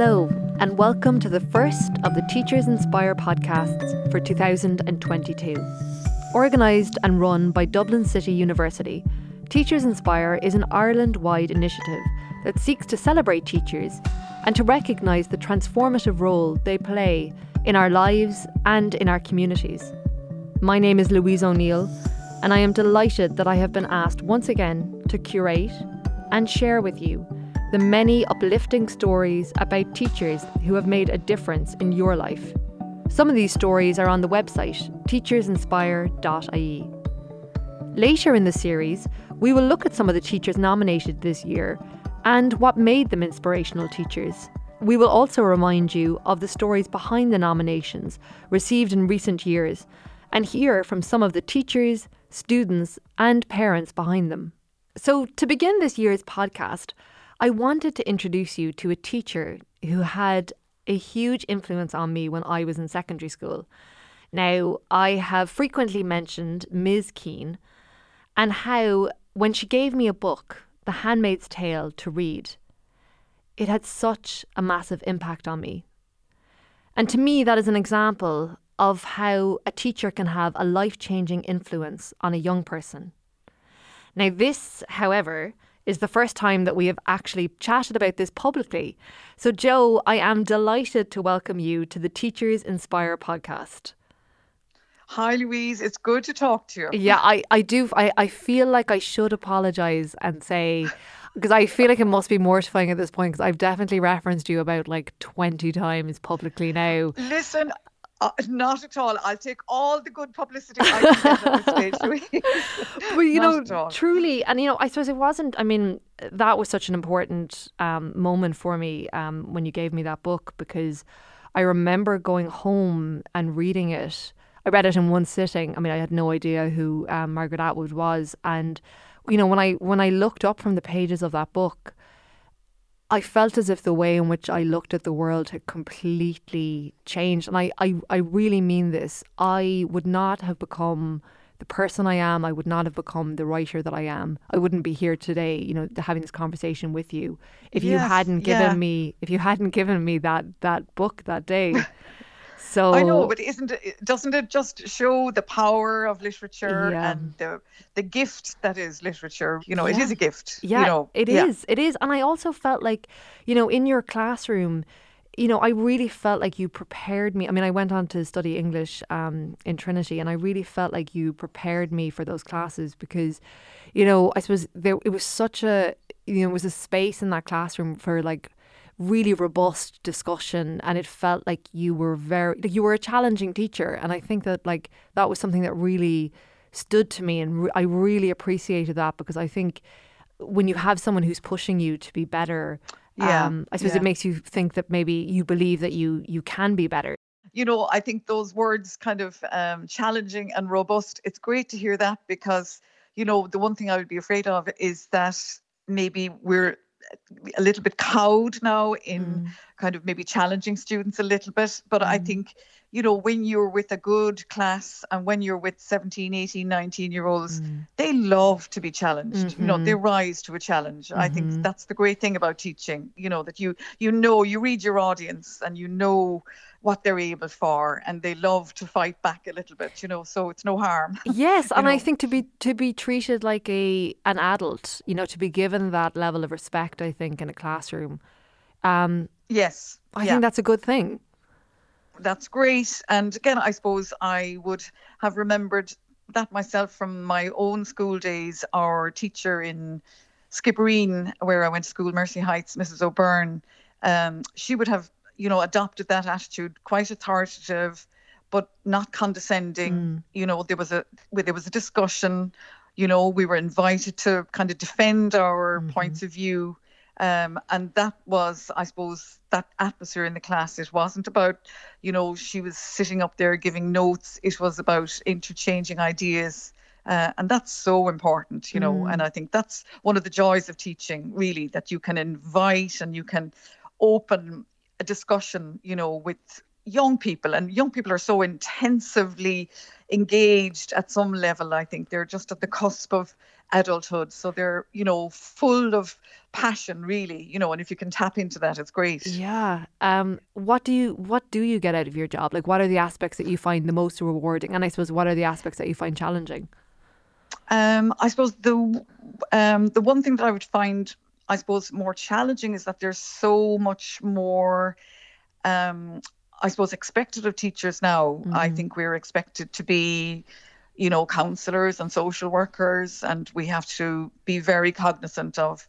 Hello, and welcome to the first of the Teachers Inspire podcasts for 2022. Organised and run by Dublin City University, Teachers Inspire is an Ireland wide initiative that seeks to celebrate teachers and to recognise the transformative role they play in our lives and in our communities. My name is Louise O'Neill, and I am delighted that I have been asked once again to curate and share with you the many uplifting stories about teachers who have made a difference in your life. Some of these stories are on the website teachersinspire.ie. Later in the series, we will look at some of the teachers nominated this year and what made them inspirational teachers. We will also remind you of the stories behind the nominations received in recent years and hear from some of the teachers, students, and parents behind them. So, to begin this year's podcast, I wanted to introduce you to a teacher who had a huge influence on me when I was in secondary school. Now, I have frequently mentioned Ms. Keane and how, when she gave me a book, The Handmaid's Tale, to read, it had such a massive impact on me. And to me, that is an example of how a teacher can have a life changing influence on a young person. Now, this, however, is the first time that we have actually chatted about this publicly. So, Joe, I am delighted to welcome you to the Teachers Inspire podcast. Hi, Louise. It's good to talk to you. Yeah, I, I do. I, I feel like I should apologize and say, because I feel like it must be mortifying at this point because I've definitely referenced you about like 20 times publicly now. Listen, uh, not at all. I'll take all the good publicity I can get at this stage, but you know, truly, and you know, I suppose it wasn't. I mean, that was such an important um, moment for me um, when you gave me that book because I remember going home and reading it. I read it in one sitting. I mean, I had no idea who um, Margaret Atwood was, and you know, when I when I looked up from the pages of that book, I felt as if the way in which I looked at the world had completely changed. And I, I, I really mean this. I would not have become the person I am. I would not have become the writer that I am. I wouldn't be here today, you know, having this conversation with you if yes, you hadn't given yeah. me if you hadn't given me that that book that day. So I know, but isn't it? Doesn't it just show the power of literature yeah. and the the gift that is literature? You know, yeah. it is a gift. Yeah, you know? it yeah. is. It is, and I also felt like, you know, in your classroom. You know, I really felt like you prepared me. I mean, I went on to study English um, in Trinity, and I really felt like you prepared me for those classes because, you know, I suppose there it was such a you know, it was a space in that classroom for like really robust discussion and it felt like you were very like you were a challenging teacher and I think that like that was something that really stood to me and re- I really appreciated that because I think when you have someone who's pushing you to be better yeah, um, I suppose yeah. it makes you think that maybe you believe that you you can be better you know I think those words kind of um, challenging and robust it's great to hear that because you know the one thing I would be afraid of is that maybe we're a little bit cowed now in mm. kind of maybe challenging students a little bit. But mm. I think, you know, when you're with a good class and when you're with 17, 18, 19 year olds, mm. they love to be challenged. Mm-hmm. You know, they mm-hmm. rise to a challenge. Mm-hmm. I think mm-hmm. that's the great thing about teaching, you know, that you you know, you read your audience and you know what they're able for and they love to fight back a little bit you know so it's no harm yes and know? i think to be to be treated like a an adult you know to be given that level of respect i think in a classroom um yes i yeah. think that's a good thing that's great and again i suppose i would have remembered that myself from my own school days our teacher in skibbereen where i went to school mercy heights mrs o'byrne um, she would have you know, adopted that attitude, quite authoritative, but not condescending. Mm. You know, there was a there was a discussion. You know, we were invited to kind of defend our mm-hmm. points of view. Um, and that was, I suppose, that atmosphere in the class. It wasn't about, you know, she was sitting up there giving notes. It was about interchanging ideas. Uh, and that's so important, you know. Mm. And I think that's one of the joys of teaching, really, that you can invite and you can open a discussion, you know, with young people and young people are so intensively engaged at some level i think they're just at the cusp of adulthood. So they're, you know, full of passion really, you know, and if you can tap into that, it's great. Yeah. Um what do you what do you get out of your job? Like what are the aspects that you find the most rewarding? And I suppose what are the aspects that you find challenging? Um, I suppose the um, the one thing that I would find, I suppose, more challenging is that there's so much more. Um, I suppose expected of teachers now. Mm. I think we're expected to be, you know, counselors and social workers, and we have to be very cognizant of,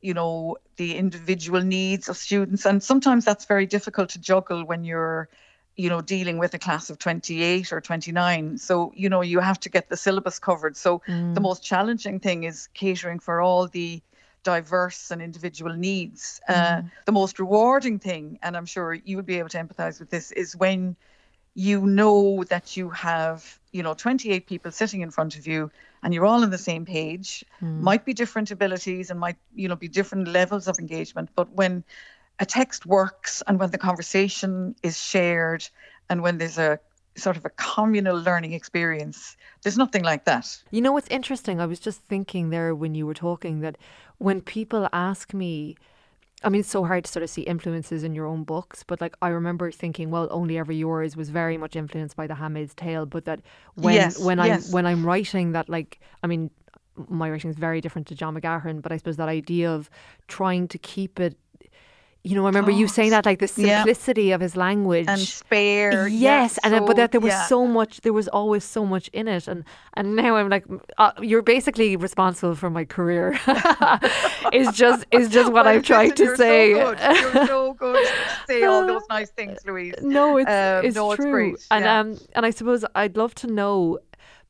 you know, the individual needs of students. And sometimes that's very difficult to juggle when you're you know, dealing with a class of 28 or 29. So, you know, you have to get the syllabus covered. So, mm. the most challenging thing is catering for all the diverse and individual needs. Mm. Uh, the most rewarding thing, and I'm sure you would be able to empathize with this, is when you know that you have, you know, 28 people sitting in front of you and you're all on the same page. Mm. Might be different abilities and might, you know, be different levels of engagement. But when a text works and when the conversation is shared and when there's a sort of a communal learning experience. There's nothing like that. You know what's interesting? I was just thinking there when you were talking that when people ask me, I mean, it's so hard to sort of see influences in your own books, but like I remember thinking, well, only ever yours was very much influenced by The Handmaid's Tale, but that when yes, when yes. I'm when I'm writing that, like, I mean, my writing is very different to John McGahern, but I suppose that idea of trying to keep it you know, I remember oh, you saying that, like the simplicity yeah. of his language and spare. Yes, yes and so, but that there was yeah. so much, there was always so much in it, and and now I'm like, uh, you're basically responsible for my career. is just is just what well, I'm trying to say. So you're so good to say all those nice things, Louise. No, it's um, it's no, true, it's and um, and I suppose I'd love to know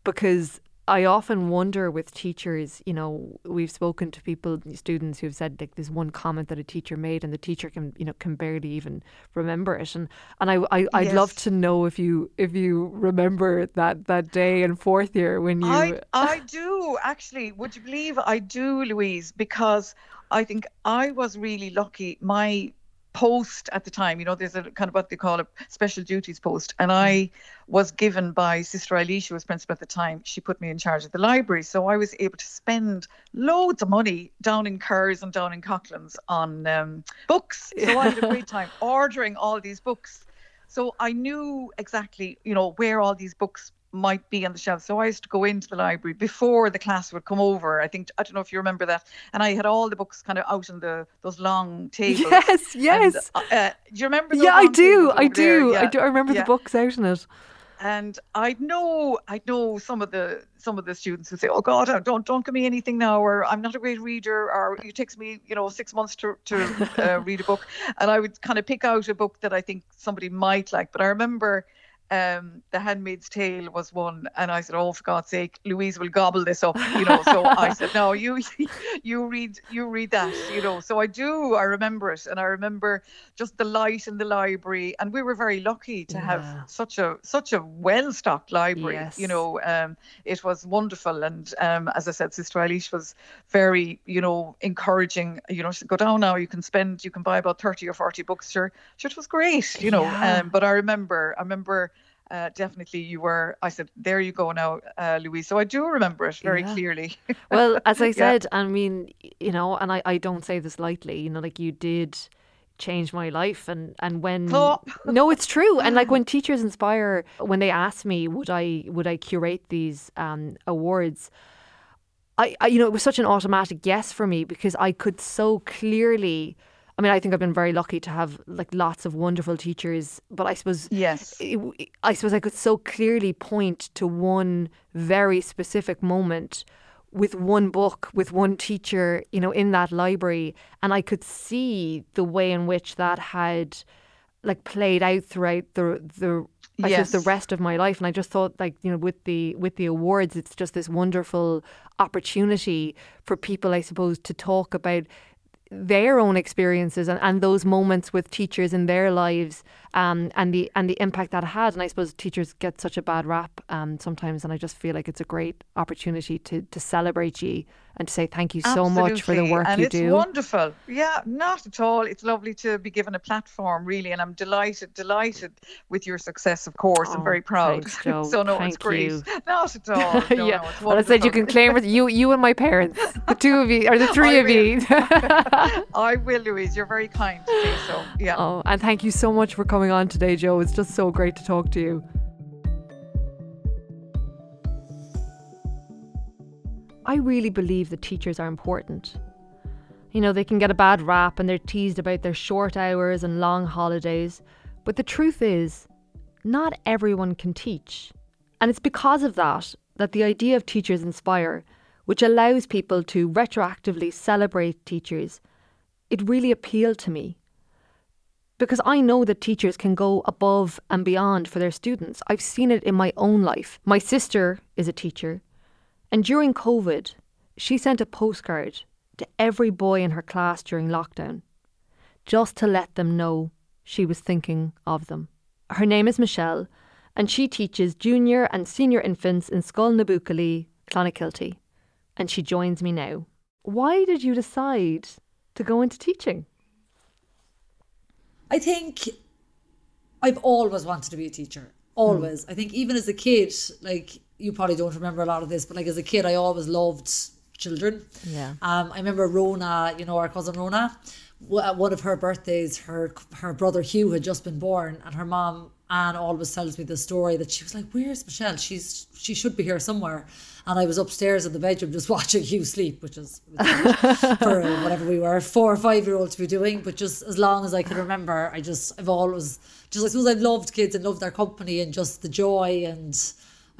because I often wonder with teachers, you know, we've spoken to people, students who've said like there's one comment that a teacher made and the teacher can, you know, can barely even remember it. And and I, I I'd yes. love to know if you if you remember that that day in fourth year when you I I do actually. Would you believe I do, Louise? Because I think I was really lucky. My post at the time. You know, there's a kind of what they call a special duties post. And I mm. was given by Sister Eileen, who was principal at the time, she put me in charge of the library. So I was able to spend loads of money down in Kerrs and down in Coughlan's on um, books. So I had a great time ordering all these books. So I knew exactly, you know, where all these books might be on the shelf. So I used to go into the library before the class would come over. I think I don't know if you remember that. And I had all the books kind of out on the those long tables. Yes, yes. And, uh, uh, do you remember? yeah, I do. I do. Yeah. I do. I remember yeah. the books out in it. And I know, I know some of the some of the students who say, "Oh God, uh, don't don't give me anything now," or "I'm not a great reader," or "It takes me, you know, six months to to uh, read a book." And I would kind of pick out a book that I think somebody might like. But I remember um, The Handmaid's Tale was one, and I said, "Oh, for God's sake, Louise will gobble this up," you know. So I said, "No, you, you read, you read that," you know. So I do, I remember it, and I remember just the light in the library, and we were very lucky to yeah. have such a such a well-stocked library. Yes. You know, um, it was wonderful, and um, as I said, Sister Eilish was very, you know, encouraging. You know, she said, "Go down now. You can spend, you can buy about thirty or forty books." Sure, sure, it was great, you know. Yeah. Um, but I remember, I remember uh, definitely you were. I said, "There you go now, uh, Louise." So I do remember it very yeah. clearly. well, as I said, yeah. I mean, you know, and I, I don't say this lightly. You know, like you did change my life and and when oh. no it's true and like when teachers inspire when they asked me would i would i curate these um, awards I, I you know it was such an automatic yes for me because i could so clearly I mean, I think I've been very lucky to have like lots of wonderful teachers, but I suppose yes, I suppose I could so clearly point to one very specific moment with one book, with one teacher, you know, in that library, and I could see the way in which that had like played out throughout the the I yes. the rest of my life. And I just thought like, you know, with the with the awards, it's just this wonderful opportunity for people, I suppose, to talk about their own experiences and, and those moments with teachers in their lives um, and the and the impact that had. And I suppose teachers get such a bad rap um, sometimes, and I just feel like it's a great opportunity to to celebrate you and to say thank you so Absolutely. much for the work and you it's do. It's wonderful. Yeah, not at all. It's lovely to be given a platform, really, and I'm delighted, delighted with your success. Of course, I'm Oh, very proud. thanks, so no, Thank it's great. you. Not at all. No, yeah, no, well, I said you can claim it. You, you and my parents, the two of you, or the three of you. I will, Louise. You're very kind to say so. Yeah. oh, and thank you so much for coming on today, Joe. It's just so great to talk to you. I really believe that teachers are important. You know, they can get a bad rap and they're teased about their short hours and long holidays, but the truth is, not everyone can teach. And it's because of that that the idea of Teachers Inspire, which allows people to retroactively celebrate teachers, it really appealed to me. Because I know that teachers can go above and beyond for their students. I've seen it in my own life. My sister is a teacher, and during COVID, she sent a postcard to every boy in her class during lockdown, just to let them know she was thinking of them. Her name is Michelle, and she teaches junior and senior infants in Scoil na Clonakilty, and she joins me now. Why did you decide to go into teaching? I think I've always wanted to be a teacher. Always. Hmm. I think even as a kid, like you probably don't remember a lot of this, but like as a kid, I always loved children. Yeah. Um, I remember Rona, you know, our cousin Rona. w- At one of her birthdays, her her brother Hugh had just been born, and her mom Anne always tells me the story that she was like, "Where's Michelle? She's she should be here somewhere." And I was upstairs in the bedroom just watching Hugh sleep, which is for whatever we were, four or five year old to be doing. But just as long as I can remember, I just I've always just I suppose I've loved kids and loved their company and just the joy and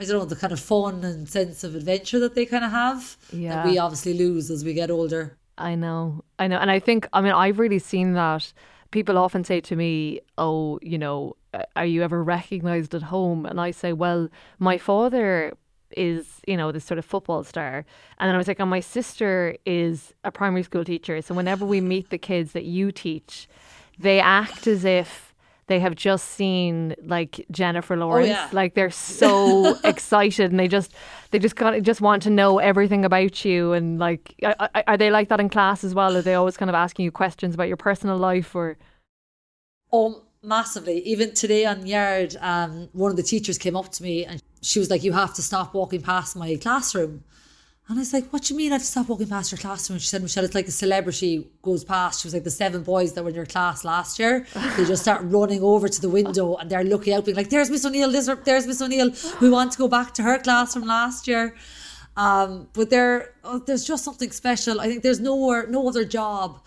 I don't know the kind of fun and sense of adventure that they kind of have Yeah. that we obviously lose as we get older. I know, I know, and I think I mean I've really seen that. People often say to me, "Oh, you know, are you ever recognised at home?" And I say, "Well, my father is, you know, this sort of football star," and then I was like, "And my sister is a primary school teacher, so whenever we meet the kids that you teach, they act as if." They have just seen like Jennifer Lawrence, yeah. like they're so excited, and they just they just kind of just want to know everything about you. And like, are, are- are they like that in class as well? Are they always kind of asking you questions about your personal life or? Oh, massively. Even today on Yard, um, one of the teachers came up to me and she was like, You have to stop walking past my classroom. And I was like, What do you mean I have to stop walking past your classroom? And She said, Michelle, it's like a celebrity goes past. She was like, The seven boys that were in your class last year, they just start running over to the window and they're looking out, being like, There's Miss O'Neill, there's, there's Miss O'Neill. We want to go back to her class from last year. Um, but there, oh, there's just something special. I think there's nowhere, no other job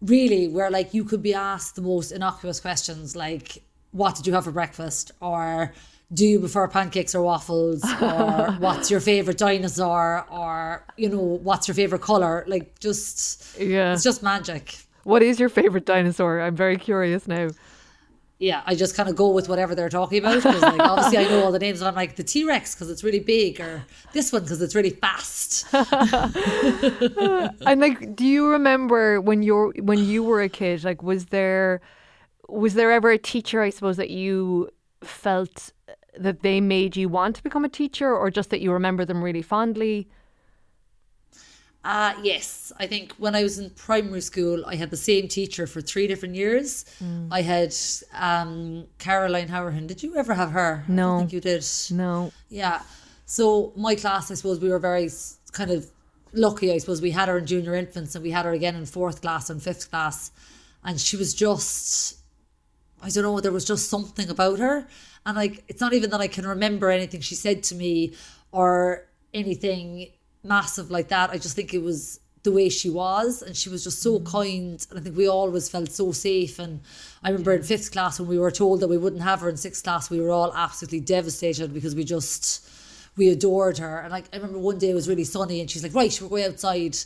really where like you could be asked the most innocuous questions like what did you have for breakfast or do you prefer pancakes or waffles or what's your favorite dinosaur or you know what's your favorite color like just Yeah. it's just magic What is your favorite dinosaur? I'm very curious now. yeah i just kind of go with whatever they're talking about 'cause, like obviously i know all the names and i'm like the t-rex because it's really big or this one because it's really fast And like, do you remember when you're when you were a kid? Like, was there was there ever a teacher? I suppose that you felt that they made you want to become a teacher, or just that you remember them really fondly? Uh, yes, I think when I was in primary school, I had the same teacher for three different years. I had um, Caroline Howerhan. Did you ever have her? I No. don't think you did. No. Yeah. So my class, I suppose we were very kind of lucky. I suppose we had her in junior infants and we had her again in fourth class and fifth class, and she was just, I don't know, there was just something about her, and like it's not even that I can remember anything she said to me or anything massive like that. I just think it was the way she was and she was just so mm-hmm. kind and I think we always felt so safe. And I remember in fifth class when we were told that we wouldn't have her in sixth class we were all absolutely devastated because we just we adored her. And like I remember one day it was really sunny and she's like right we're going outside.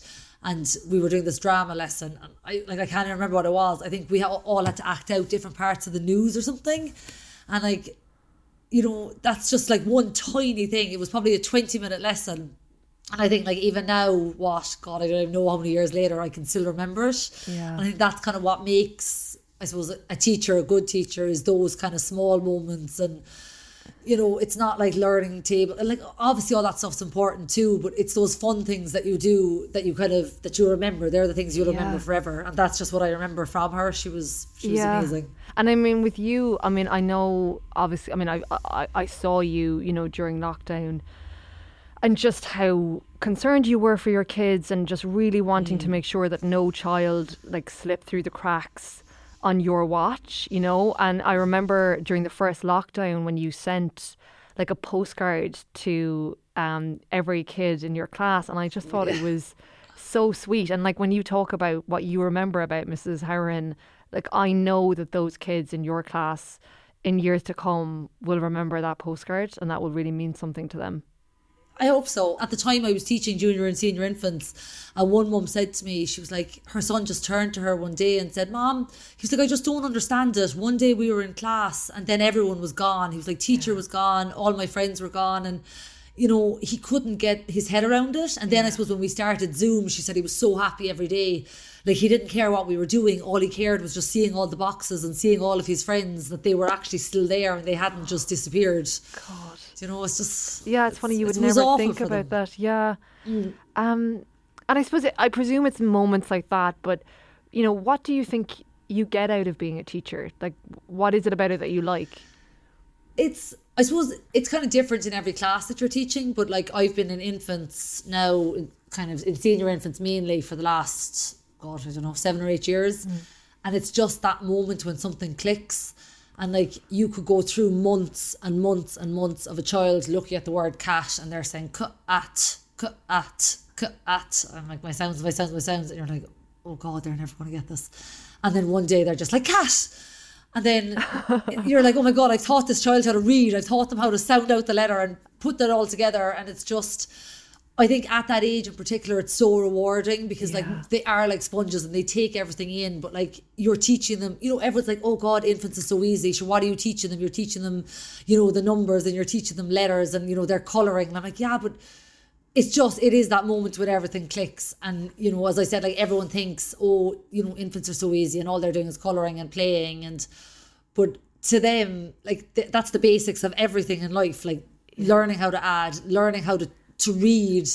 And we were doing this drama lesson. And I like I can't even remember what it was. I think we all had to act out different parts of the news or something. And like you know that's just like one tiny thing it was probably a 20 minute lesson and I think like even now, what God, I don't even know how many years later, I can still remember it. Yeah. And I think that's kind of what makes, I suppose, a teacher a good teacher is those kind of small moments and you know, it's not like learning table. Like obviously all that stuff's important too, but it's those fun things that you do that you kind of that you remember. They're the things you'll Yeah. remember forever, and that's just what I remember from her. She was she was Yeah. amazing. And I mean, with you, I mean, I know obviously, I mean, I, I, I saw you, you know, during lockdown and just how concerned you were for your kids and just really wanting to mm. make sure that no child like slipped through the cracks on your watch, you know. And I remember during the first lockdown when you sent like a postcard to um, every kid in your class, and I just thought it was so sweet. And like when you talk about what you remember about Mrs. Harron, like I know that those kids in your class in years to come will remember that postcard and that will really mean something to them. I hope so. At the time, I was teaching junior and senior infants, and one mum said to me, she was like, her son just turned to her one day and said, "Mom," he was like, "I just don't understand it. One day we were in class, and then everyone was gone. He was like, teacher was gone, all my friends were gone, and." You know, he couldn't get his head around it. And then I suppose when we started Zoom, she said he was so happy every day. Like he didn't care what we were doing. All he cared was just seeing all the boxes and seeing all of his friends that they were actually still there and they hadn't just disappeared. God. You know, it's just Yeah, it's funny you would never think about them. that. Yeah. Um, and I suppose it, I presume it's moments like that. But you know, what do you think you get out of being a teacher? Like, what is it about it that you like? it's I suppose it's kind of different in every class that you're teaching, but like I've been in infants now, kind of in senior infants mainly for the last God, I don't know, seven or eight years, and it's just that moment when something clicks, and like you could go through months and months and months of a child looking at the word cat and they're saying cut at, cut at, cut at, I'm like my sounds, my sounds, my sounds, and you're like, oh God, they're never going to get this, and then one day they're just like cat. And then you're like, oh my God, I've taught this child how to read. I've taught them how to sound out the letter and put that all together. And it's just, I think at that age in particular, it's so rewarding because Yeah. like they are like sponges and they take everything in. But like you're teaching them, you know, everyone's like, oh God, infants is so easy. So what are you teaching them? You're teaching them, you know, the numbers and you're teaching them letters and, you know, they're coloring. And I'm like, yeah, but it's just it is that moment when everything clicks and you know as i said like everyone thinks oh you know infants are so easy and all they're doing is coloring and playing and but to them like th- that's the basics of everything in life like learning how to add learning how to to read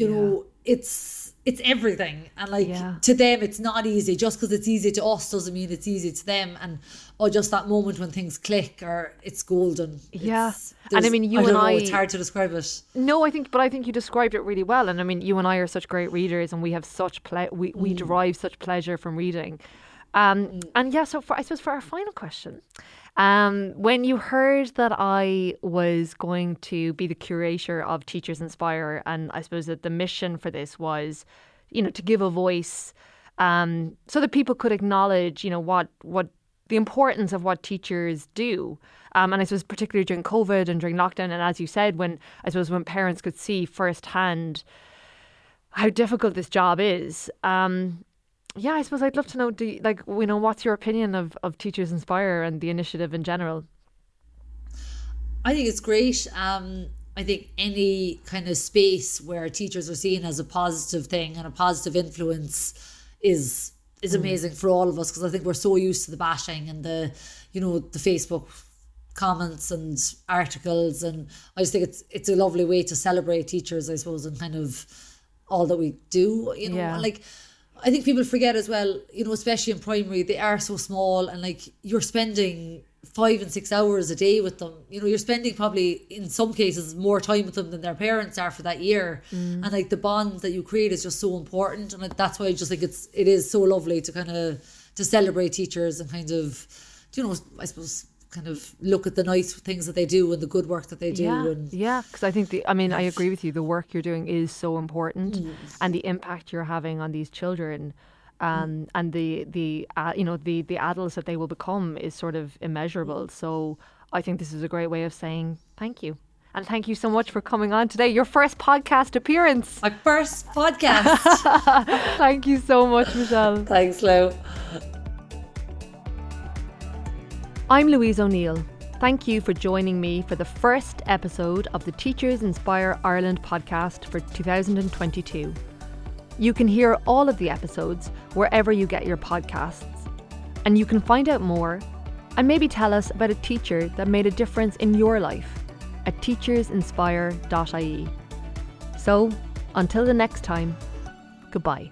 you know it's it's everything and like Yeah. to them it's not easy just because it's easy to us doesn't mean it's easy to them and or just that moment when things click or it's golden Yeah. It's- And I mean, you don't and know, I- it's hard to describe it No, I think, but I think you described it really well. And I mean, you and I are such great readers, and we have such ple- we we mm. derive such pleasure from reading. Um, and yeah, so for I suppose for our final question, um, when you heard that I was going to be the curator of Teachers Inspire, and I suppose that the mission for this was, you know, to give a voice, um, so that people could acknowledge, you know, what what the importance of what teachers do. Um, and I suppose particularly during COVID and during lockdown, and as you said, when I suppose when parents could see firsthand how difficult this job is. Um, yeah, I suppose I'd love to know, do you, like, you know, what's your opinion of, of Teachers Inspire and the initiative in general? I think it's great. Um, I think any kind of space where teachers are seen as a positive thing and a positive influence is is amazing for all of us because I think we're so used to the bashing and the, you know, the Facebook comments and articles and I just think it's it's a lovely way to celebrate teachers, I suppose, and kind of all that we do. You know, Yeah. like I think people forget as well, you know, especially in primary, they are so small and like you're spending five and six hours a day with them. You know, you're spending probably in some cases more time with them than their parents are for that year. Mm. And like the bond that you create is just so important. And like, that's why I just think it's it is so lovely to kind of to celebrate teachers and kind of you know, I suppose kind of look at the nice things that they do and the good work that they do yeah, and yeah, because I think the, I mean, I agree with you. The work you're doing is so important, Mm. and the impact you're having on these children, um, and the the uh, you know the the adults that they will become is sort of immeasurable. So I think this is a great way of saying thank you, and thank you so much for coming on today. Your first podcast appearance. my first podcast. thank you so much, Michelle. Thanks, Lou. I'm Louise O'Neill. Thank you for joining me for the first episode of the Teachers Inspire Ireland podcast for 2022. You can hear all of the episodes wherever you get your podcasts. And you can find out more and maybe tell us about a teacher that made a difference in your life at teachersinspire.ie. So, until the next time, goodbye.